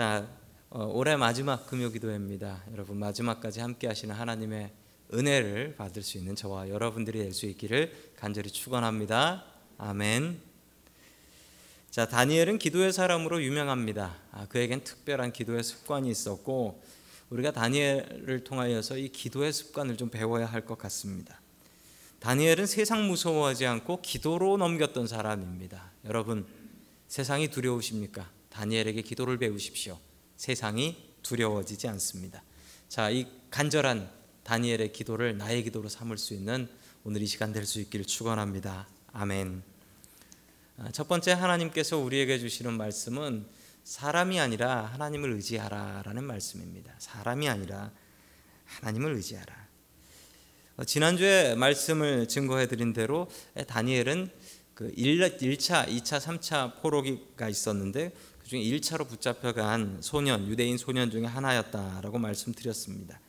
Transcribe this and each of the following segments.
자, 어, 올해 마지막 금요 기도회입니다. 여러분 마지막까지 함께 하시는 하나님의 은혜를 받을 수 있는 저와 여러분들이 될 수 있기를 간절히 축원합니다. 아멘. 자, 다니엘은 기도의 사람으로 유명합니다. 아, 그에겐 특별한 기도의 습관이 있었고 우리가 다니엘을 통하여서 이 기도의 습관을 좀 배워야 할 것 같습니다. 다니엘은 세상 무서워하지 않고 기도로 넘겼던 사람입니다. 여러분, 세상이 두려우십니까? 다니엘에게 기도를 배우십시오. 세상이 두려워지지 않습니다. 자, 이 간절한 다니엘의 기도를 나의 기도로 삼을 수 있는 오늘 이 시간 될 수 있기를 축원합니다. 아멘. 아, 첫 번째 하나님께서 우리에게 주시는 말씀은 사람이 아니라 하나님을 의지하라라는 말씀입니다. 사람이 아니라 하나님을 의지하라. 어, 지난주에 말씀을 증거해 드린 대로 다니엘은 그 1 차, 2차, 3차 포로기가 있었는데 그중에 1차로 붙잡혀간 소년, 유대인 소년 중에 하나였다라고 말씀드렸습니다.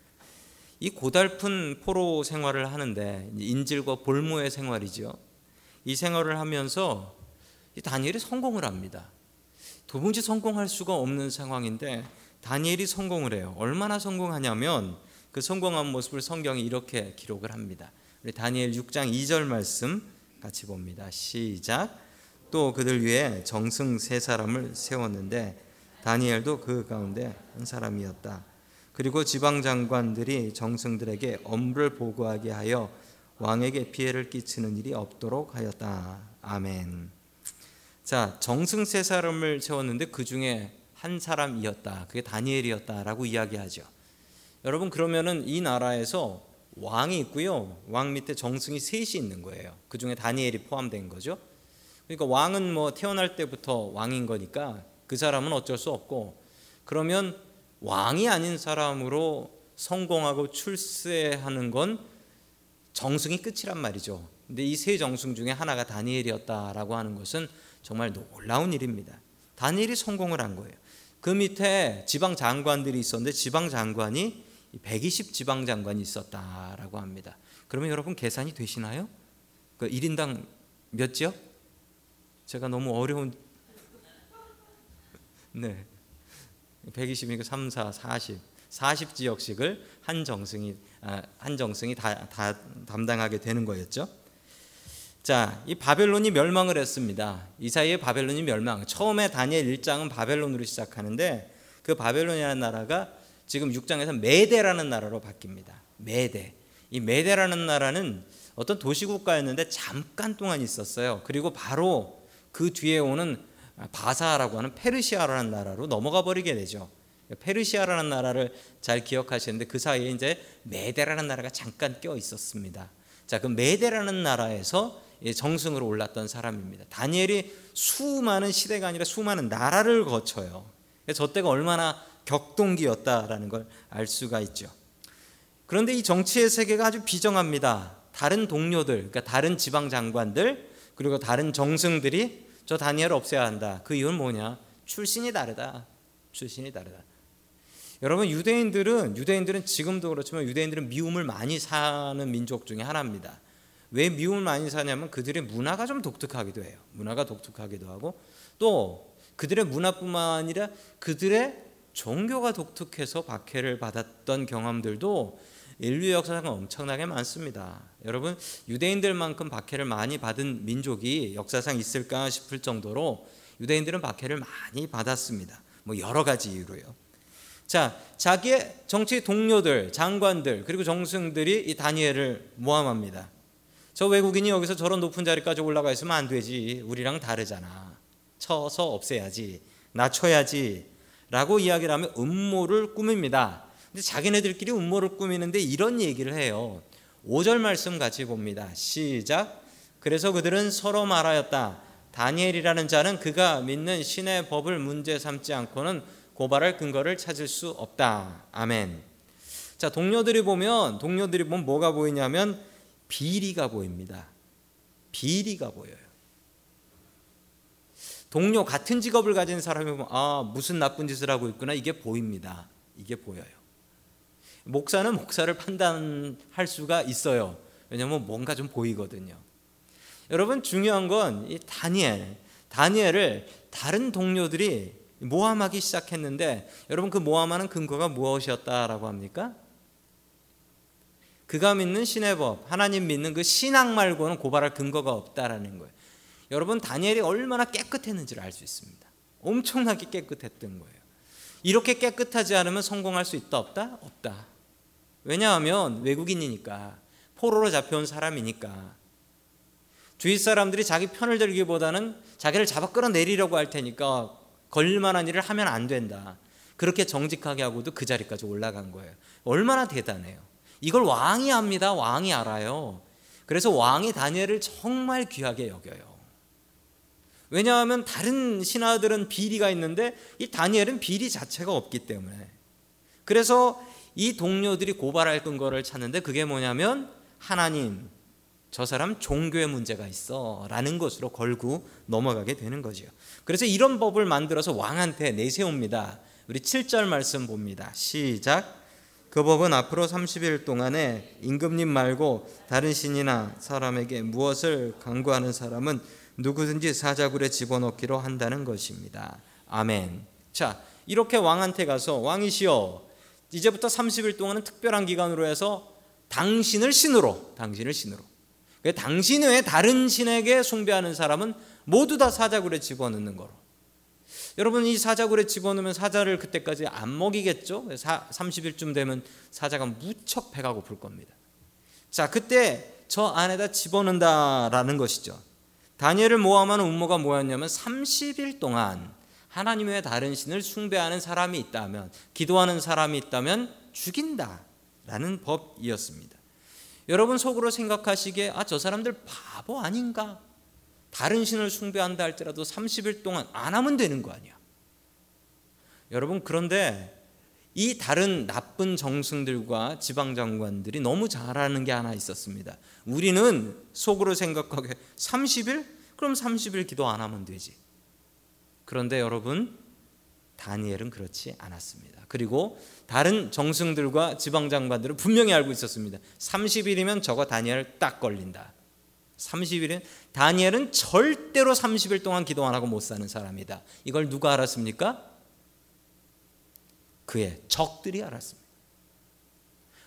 이 고달픈 포로 생활을 하는데 인질과 볼모의 생활이죠. 이 생활을 하면서 다니엘이 성공을 합니다. 도무지 성공할 수가 없는 상황인데 다니엘이 성공을 해요. 얼마나 성공하냐면 그 성공한 모습을 성경이 이렇게 기록을 합니다. 우리 다니엘 6장 2절 말씀 같이 봅니다. 시작. 또 그들 위에 정승 세 사람을 세웠는데 다니엘도 그 가운데 한 사람이었다. 그리고 지방 장관들이 정승들에게 업무를 보고하게 하여 왕에게 피해를 끼치는 일이 없도록 하였다. 아멘. 자, 정승 세 사람을 세웠는데 그 중에 한 사람이었다. 그게 다니엘이었다라고 이야기하죠. 여러분 그러면은 이 나라에서 왕이 있고요. 왕 밑에 정승이 셋이 있는 거예요. 그 중에 다니엘이 포함된 거죠. 그러니까 왕은 뭐 태어날 때부터 왕인 거니까 그 사람은 어쩔 수 없고 그러면 왕이 아닌 사람으로 성공하고 출세하는 건 정승이 끝이란 말이죠. 근데 이 세 정승 중에 하나가 다니엘이었다라고 하는 것은 정말 놀라운 일입니다. 다니엘이 성공을 한 거예요. 그 밑에 지방 장관들이 있었는데 지방 장관이 120 지방 장관이 있었다라고 합니다. 그러면 여러분 계산이 되시나요? 그 1인당 몇 지역? 제가 너무 어려운 네. 120이니까 3, 4, 40. 40 지역씩을 한 정승이 아, 한 정승이 다, 다 담당하게 되는 거였죠. 자, 이 바벨론이 멸망을 했습니다. 이 사이에 바벨론이 멸망. 처음에 다니엘 1장은 바벨론으로 시작하는데 그 바벨론이라는 나라가 지금 6장에서 메데라는 나라로 바뀝니다. 메데. 이 메데라는 나라는 어떤 도시 국가였는데 잠깐 동안 있었어요. 그리고 바로 그 뒤에 오는 바사라고 하는 페르시아라는 나라로 넘어가 버리게 되죠. 페르시아라는 나라를 잘 기억하시는데 그 사이에 이제 메데라는 나라가 잠깐 껴 있었습니다. 자, 그 메데라는 나라에서 정승으로 올랐던 사람입니다. 다니엘이 수많은 시대가 아니라 수많은 나라를 거쳐요. 저 때가 얼마나 격동기였다라는 걸 알 수가 있죠. 그런데 이 정치의 세계가 아주 비정합니다. 다른 동료들, 그러니까 다른 지방 장관들, 그리고 다른 정승들이 저 다니엘 없애야 한다. 그 이유는 뭐냐? 출신이 다르다. 출신이 다르다. 여러분 유대인들은 유대인들은 지금도 그렇지만 유대인들은 미움을 많이 사는 민족 중에 하나입니다. 왜 미움을 많이 사냐면 그들의 문화가 좀 독특하기도 해요. 문화가 독특하기도 하고 또 그들의 문화뿐만 아니라 그들의 종교가 독특해서 박해를 받았던 경험들도 인류 역사상 엄청나게 많습니다. 여러분 유대인들만큼 박해를 많이 받은 민족이 역사상 있을까 싶을 정도로 유대인들은 박해를 많이 받았습니다. 뭐 여러 가지 이유로요. 자, 자기의 정치 동료들, 장관들 그리고 정승들이 이 다니엘을 모함합니다. 저 외국인이 여기서 저런 높은 자리까지 올라가 있으면 안 되지. 우리랑 다르잖아. 쳐서 없애야지. 낮춰야지. 라고 이야기를 하면 음모를 꾸밉니다. 근데 자기네들끼리 음모를 꾸미는데 이런 얘기를 해요. 5절 말씀 같이 봅니다. 시작. 그래서 그들은 서로 말하였다. 다니엘이라는 자는 그가 믿는 신의 법을 문제 삼지 않고는 고발할 근거를 찾을 수 없다. 아멘. 자, 동료들이 보면 동료들이 보면 뭐가 보이냐면 비리가 보입니다. 비리가 보여요. 동료 같은 직업을 가진 사람이 보면 아 무슨 나쁜 짓을 하고 있구나 이게 보입니다. 이게 보여요. 목사는 목사를 판단할 수가 있어요. 왜냐하면 뭔가 좀 보이거든요. 여러분 중요한 건 이 다니엘, 다니엘을 다른 동료들이 모함하기 시작했는데 여러분 그 모함하는 근거가 무엇이었다라고 합니까? 그가 믿는 신의 법, 하나님 믿는 그 신앙 말고는 고발할 근거가 없다라는 거예요. 여러분 다니엘이 얼마나 깨끗했는지를 알 수 있습니다. 엄청나게 깨끗했던 거예요. 이렇게 깨끗하지 않으면 성공할 수 있다 없다? 없다. 왜냐하면 외국인이니까 포로로 잡혀온 사람이니까 주위 사람들이 자기 편을 들기보다는 자기를 잡아 끌어내리려고 할 테니까 걸릴만한 일을 하면 안 된다. 그렇게 정직하게 하고도 그 자리까지 올라간 거예요. 얼마나 대단해요. 이걸 왕이 압니다. 왕이 알아요. 그래서 왕이 다니엘을 정말 귀하게 여겨요. 왜냐하면 다른 신하들은 비리가 있는데 이 다니엘은 비리 자체가 없기 때문에. 그래서 이 동료들이 고발할 근거를 찾는데 그게 뭐냐면 하나님 저 사람 종교의 문제가 있어 라는 것으로 걸고 넘어가게 되는 거지요. 그래서 이런 법을 만들어서 왕한테 내세웁니다. 우리 7절 말씀 봅니다. 시작. 그 법은 앞으로 30일 동안에 임금님 말고 다른 신이나 사람에게 무엇을 강구하는 사람은 누구든지 사자굴에 집어넣기로 한다는 것입니다. 아멘. 자, 이렇게 왕한테 가서 왕이시여 이제부터 30일 동안은 특별한 기간으로 해서 당신을 신으로 당신을 신으로 당신 외에 다른 신에게 숭배하는 사람은 모두 다 사자굴에 집어넣는 거로. 여러분 이 사자굴에 집어넣으면 사자를 그때까지 안 먹이겠죠? 30일쯤 되면 사자가 무척 배가 고플 겁니다. 자, 그때 저 안에다 집어넣는다라는 것이죠. 다니엘을 모함하는 음모가 뭐였냐면 30일 동안 하나님 외에 다른 신을 숭배하는 사람이 있다면 기도하는 사람이 있다면 죽인다라는 법이었습니다. 여러분 속으로 생각하시기에 아 저 사람들 바보 아닌가? 다른 신을 숭배한다 할지라도 30일 동안 안 하면 되는 거 아니야. 여러분 그런데 이 다른 나쁜 정승들과 지방 장관들이 너무 잘하는 게 하나 있었습니다. 우리는 속으로 생각하게 30일? 그럼 30일 기도 안 하면 되지. 그런데 여러분 다니엘은 그렇지 않았습니다. 그리고 다른 정승들과 지방 장관들은 분명히 알고 있었습니다. 30일이면 저거 다니엘 딱 걸린다. 30일은 다니엘은 절대로 30일 동안 기도 안 하고 못 사는 사람이다. 이걸 누가 알았습니까? 그의 적들이 알았습니다.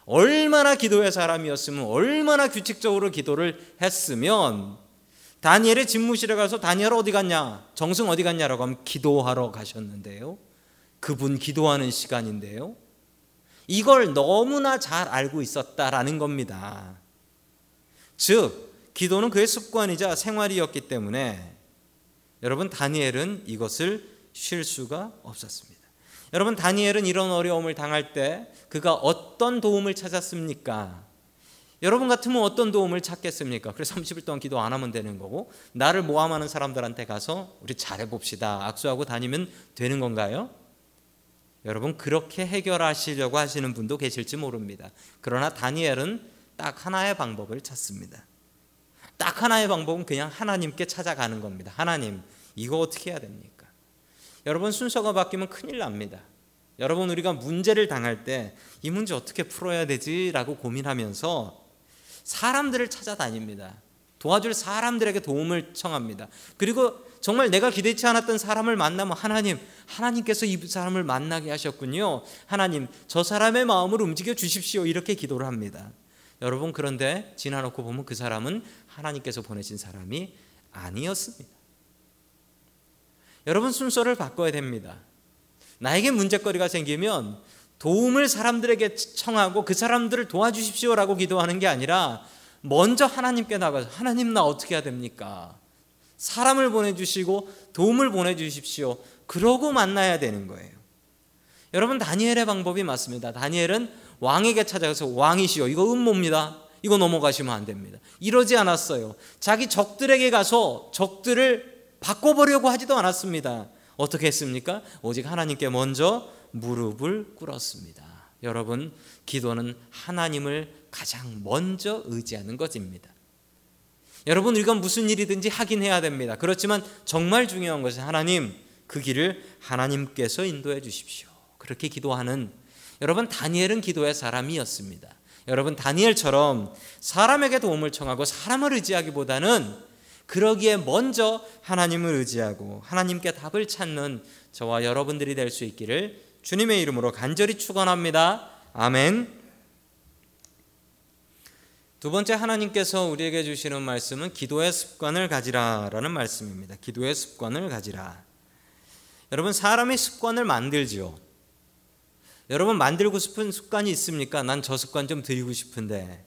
얼마나 기도의 사람이었으면 얼마나 규칙적으로 기도를 했으면 다니엘의 집무실에 가서 다니엘 어디 갔냐? 정승 어디 갔냐라고 하면 기도하러 가셨는데요. 그분 기도하는 시간인데요. 이걸 너무나 잘 알고 있었다라는 겁니다. 즉, 기도는 그의 습관이자 생활이었기 때문에 여러분 다니엘은 이것을 쉴 수가 없었습니다. 여러분 다니엘은 이런 어려움을 당할 때 그가 어떤 도움을 찾았습니까? 여러분 같으면 어떤 도움을 찾겠습니까? 그래서 30일 동안 기도 안 하면 되는 거고 나를 모함하는 사람들한테 가서 우리 잘해 봅시다. 악수하고 다니면 되는 건가요? 여러분 그렇게 해결하시려고 하시는 분도 계실지 모릅니다. 그러나 다니엘은 딱 하나의 방법을 찾습니다. 딱 하나의 방법은 그냥 하나님께 찾아가는 겁니다. 하나님, 이거 어떻게 해야 됩니까? 여러분 순서가 바뀌면 큰일 납니다. 여러분 우리가 문제를 당할 때 이 문제 어떻게 풀어야 되지라고 고민하면서 사람들을 찾아다닙니다. 도와줄 사람들에게 도움을 청합니다. 그리고 정말 내가 기대치 않았던 사람을 만나면 하나님, 하나님께서 이 사람을 만나게 하셨군요. 하나님, 저 사람의 마음을 움직여 주십시오. 이렇게 기도를 합니다. 여러분 그런데 지나놓고 보면 그 사람은 하나님께서 보내신 사람이 아니었습니다. 여러분 순서를 바꿔야 됩니다. 나에게 문제거리가 생기면 도움을 사람들에게 청하고 그 사람들을 도와주십시오라고 기도하는 게 아니라 먼저 하나님께 나가서 하나님 나 어떻게 해야 됩니까? 사람을 보내주시고 도움을 보내주십시오. 그러고 만나야 되는 거예요. 여러분 다니엘의 방법이 맞습니다. 다니엘은 왕에게 찾아가서 왕이시여 이거 음모입니다. 이거 넘어가시면 안 됩니다. 이러지 않았어요. 자기 적들에게 가서 적들을 바꿔보려고 하지도 않았습니다. 어떻게 했습니까? 오직 하나님께 먼저 무릎을 꿇었습니다. 여러분, 기도는 하나님을 가장 먼저 의지하는 것입니다. 여러분, 우리가 무슨 일이든지 하긴 해야 됩니다. 그렇지만 정말 중요한 것은 하나님, 그 길을 하나님께서 인도해 주십시오. 그렇게 기도하는 여러분 다니엘은 기도의 사람이었습니다. 여러분 다니엘처럼 사람에게 도움을 청하고 사람을 의지하기보다는 그러기에 먼저 하나님을 의지하고 하나님께 답을 찾는 저와 여러분들이 될 수 있기를 주님의 이름으로 간절히 축원합니다. 아멘. 두 번째 하나님께서 우리에게 주시는 말씀은 기도의 습관을 가지라라는 말씀입니다. 기도의 습관을 가지라. 여러분 사람이 습관을 만들지요. 여러분 만들고 싶은 습관이 있습니까? 난 저 습관 좀 들이고 싶은데.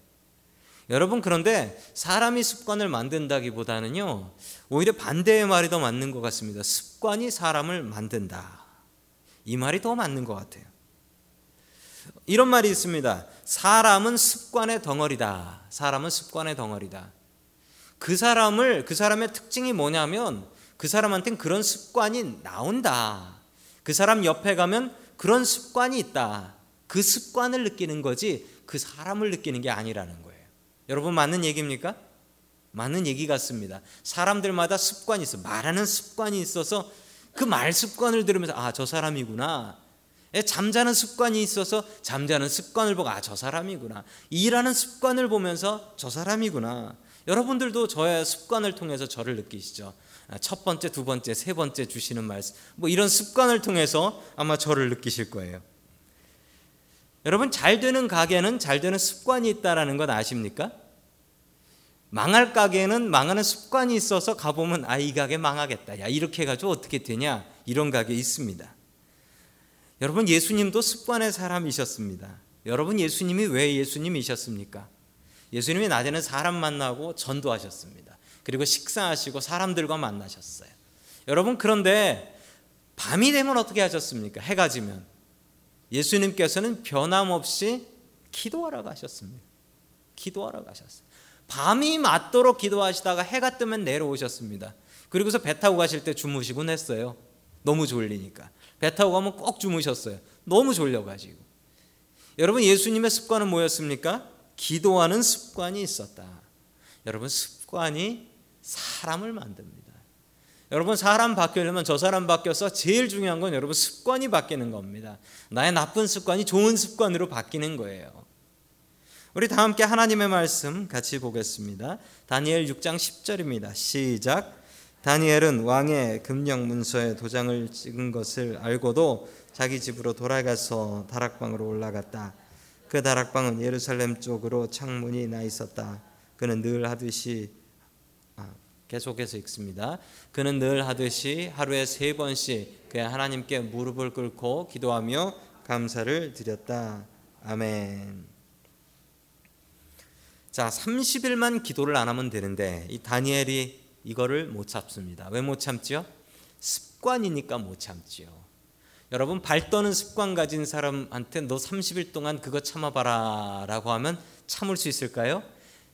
여러분 그런데 사람이 습관을 만든다기보다는요. 오히려 반대의 말이 더 맞는 것 같습니다. 습관이 사람을 만든다. 이 말이 더 맞는 것 같아요. 이런 말이 있습니다. 사람은 습관의 덩어리다. 사람은 습관의 덩어리다. 그 사람을 그 사람의 특징이 뭐냐면 그 사람한테는 그런 습관이 나온다. 그 사람 옆에 가면 그런 습관이 있다. 그 습관을 느끼는 거지 그 사람을 느끼는 게 아니라는 거예요. 여러분 맞는 얘기입니까? 맞는 얘기 같습니다. 사람들마다 습관이 있어. 말하는 습관이 있어서 그 말 습관을 들으면서 아, 저 사람이구나. 예, 잠자는 습관이 있어서 잠자는 습관을 보고 아 저 사람이구나. 일하는 습관을 보면서 저 사람이구나. 여러분들도 저의 습관을 통해서 저를 느끼시죠. 아, 첫 번째 두 번째 세 번째 주시는 말씀. 뭐 이런 습관을 통해서 아마 저를 느끼실 거예요. 여러분 잘 되는 가게는 잘 되는 습관이 있다라는 건 아십니까? 망할 가게는 망하는 습관이 있어서 가보면 아 이 가게 망하겠다 야 이렇게 해가지고 어떻게 되냐 이런 가게 있습니다 여러분 예수님도 습관의 사람이셨습니다. 여러분 예수님이 왜 예수님이셨습니까? 예수님이 낮에는 사람 만나고 전도하셨습니다. 그리고 식사하시고 사람들과 만나셨어요. 여러분 그런데 밤이 되면 어떻게 하셨습니까? 해가 지면 예수님께서는 변함없이 기도하러 가셨습니다. 기도하러 가셨어요. 밤이 맞도록 기도하시다가 해가 뜨면 내려오셨습니다. 그리고서 배 타고 가실 때 주무시곤 했어요. 너무 졸리니까. 배 타고 가면 꼭 주무셨어요. 너무 졸려가지고. 여러분 예수님의 습관은 뭐였습니까? 기도하는 습관이 있었다. 여러분 습관이 사람을 만듭니다. 여러분 사람 바뀌려면 저 사람 바뀌어서 제일 중요한 건 여러분 습관이 바뀌는 겁니다. 나의 나쁜 습관이 좋은 습관으로 바뀌는 거예요. 우리 다 함께 하나님의 말씀 같이 보겠습니다. 다니엘 6장 10절입니다. 시작. 다니엘은 왕의 금령 문서에 도장을 찍은 것을 알고도 자기 집으로 돌아가서 다락방으로 올라갔다. 그 다락방은 예루살렘 쪽으로 창문이 나 있었다. 그는 늘 하듯이 아, 계속해서 읽습니다. 그는 늘 하듯이 하루에 세 번씩 그 하나님께 무릎을 꿇고 기도하며 감사를 드렸다. 아멘. 자, 30일만 기도를 안 하면 되는데 이 다니엘이 이거를 못 참습니다. 왜 못 참지요? 습관이니까 못 참지요. 여러분 발 떠는 습관 가진 사람한테 너 30일 동안 그거 참아봐라라고 하면 참을 수 있을까요?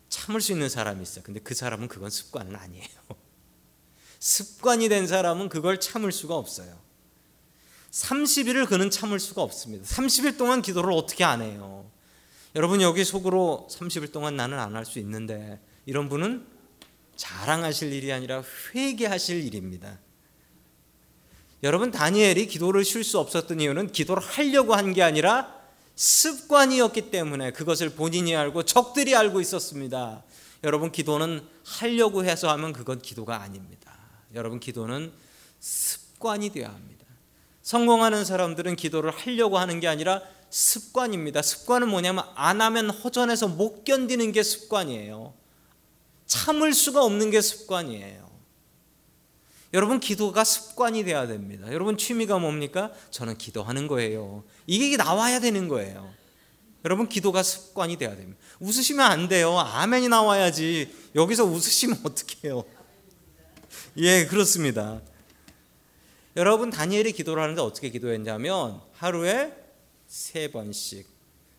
참을 수 있는 사람이 있어요. 근데 그 사람은 그건 습관은 아니에요. 습관이 된 사람은 그걸 참을 수가 없어요. 30일을 그는 참을 수가 없습니다. 30일 동안 기도를 어떻게 안 해요? 여러분 여기 속으로 30일 동안 나는 안 할 수 있는데 이런 분은 자랑하실 일이 아니라 회개하실 일입니다. 여러분 다니엘이 기도를 쉴 수 없었던 이유는 기도를 하려고 한 게 아니라 습관이었기 때문에 그것을 본인이 알고 적들이 알고 있었습니다. 여러분 기도는 하려고 해서 하면 그건 기도가 아닙니다. 여러분 기도는 습관이 되어야 합니다. 성공하는 사람들은 기도를 하려고 하는 게 아니라 습관입니다. 습관은 뭐냐면 안 하면 허전해서 못 견디는 게 습관이에요. 참을 수가 없는 게 습관이에요. 여러분 기도가 습관이 돼야 됩니다. 여러분 취미가 뭡니까? 저는 기도하는 거예요. 이게 나와야 되는 거예요. 여러분 기도가 습관이 돼야 됩니다. 웃으시면 안 돼요. 아멘이 나와야지. 여기서 웃으시면 어떡해요? 예, 그렇습니다. 여러분 다니엘이 기도를 하는데 어떻게 기도했냐면 하루에 세 번씩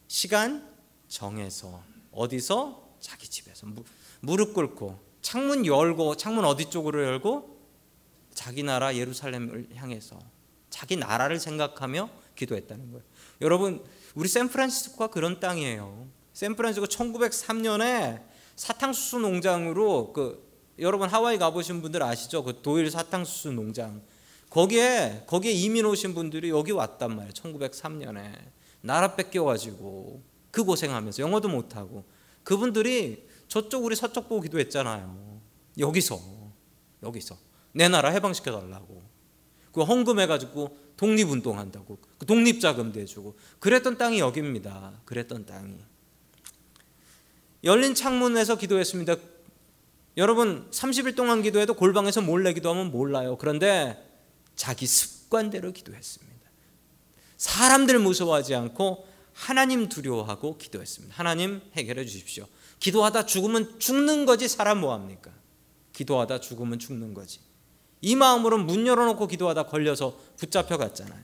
시간 정해서 어디서 자기 집에서 무릎 꿇고 창문 열고 창문 어디 쪽으로 열고 자기 나라 예루살렘을 향해서 자기 나라를 생각하며 기도했다는 거예요. 여러분 우리 샌프란시스코가 그런 땅이에요. 샌프란시스코 1903년에 사탕수수 농장으로 그 여러분 하와이 가보신 분들 아시죠? 그 도일 사탕수수 농장 거기에 거기에 이민 오신 분들이 여기 왔단 말이에요. 1903년에 나라 뺏겨가지고 그 고생하면서 영어도 못하고 그분들이 저쪽 우리 서쪽 보고 기도했잖아요. 여기서 여기서 내 나라 해방시켜 달라고. 그 헌금해 가지고 독립운동한다고. 그 독립자금도 해주고 그랬던 땅이 여기입니다. 그랬던 땅이. 열린 창문에서 기도했습니다. 여러분 30일 동안 기도해도 골방에서 몰래 기도하면 몰라요. 그런데 자기 습관대로 기도했습니다. 사람들 무서워하지 않고 하나님 두려워하고 기도했습니다. 하나님 해결해 주십시오. 기도하다 죽으면 죽는 거지 사람 뭐 합니까? 기도하다 죽으면 죽는 거지. 이 마음으로 문 열어놓고 기도하다 걸려서 붙잡혀 갔잖아요.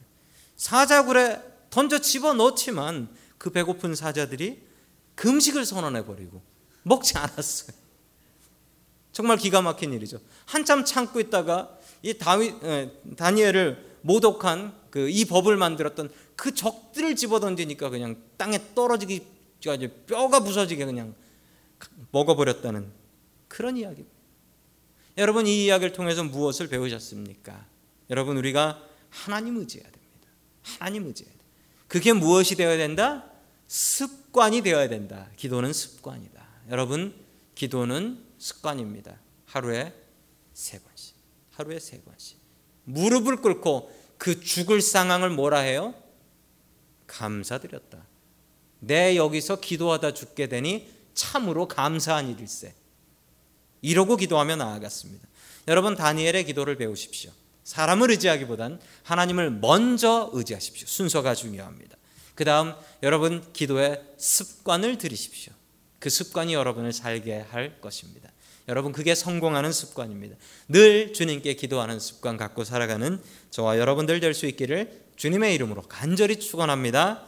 사자굴에 던져 집어 넣지만 그 배고픈 사자들이 금식을 선언해 버리고 먹지 않았어요. 정말 기가 막힌 일이죠. 한참 참고 있다가 이 다윗 다니엘을 모독한 그 이 법을 만들었던 그 적들을 집어 던지니까 그냥 땅에 떨어지기 뼈가 부서지게 그냥 먹어버렸다는 그런 이야기입니다. 여러분 이 이야기를 통해서 무엇을 배우셨습니까? 여러분 우리가 하나님 의지해야 됩니다. 하나님 의지해야 돼. 그게 무엇이 되어야 된다? 습관이 되어야 된다. 기도는 습관이다. 여러분 기도는 습관입니다. 하루에 세 번씩. 하루에 세 번씩. 무릎을 꿇고 그 죽을 상황을 뭐라 해요? 감사드렸다. 내 여기서 기도하다 죽게 되니 참으로 감사한 일일세. 이러고 기도하며 나아갔습니다. 여러분 다니엘의 기도를 배우십시오. 사람을 의지하기보단 하나님을 먼저 의지하십시오. 순서가 중요합니다. 그 다음 여러분 기도의 습관을 들이십시오. 그 습관이 여러분을 살게 할 것입니다. 여러분 그게 성공하는 습관입니다. 늘 주님께 기도하는 습관 갖고 살아가는 저와 여러분들 될 수 있기를 주님의 이름으로 간절히 축원합니다.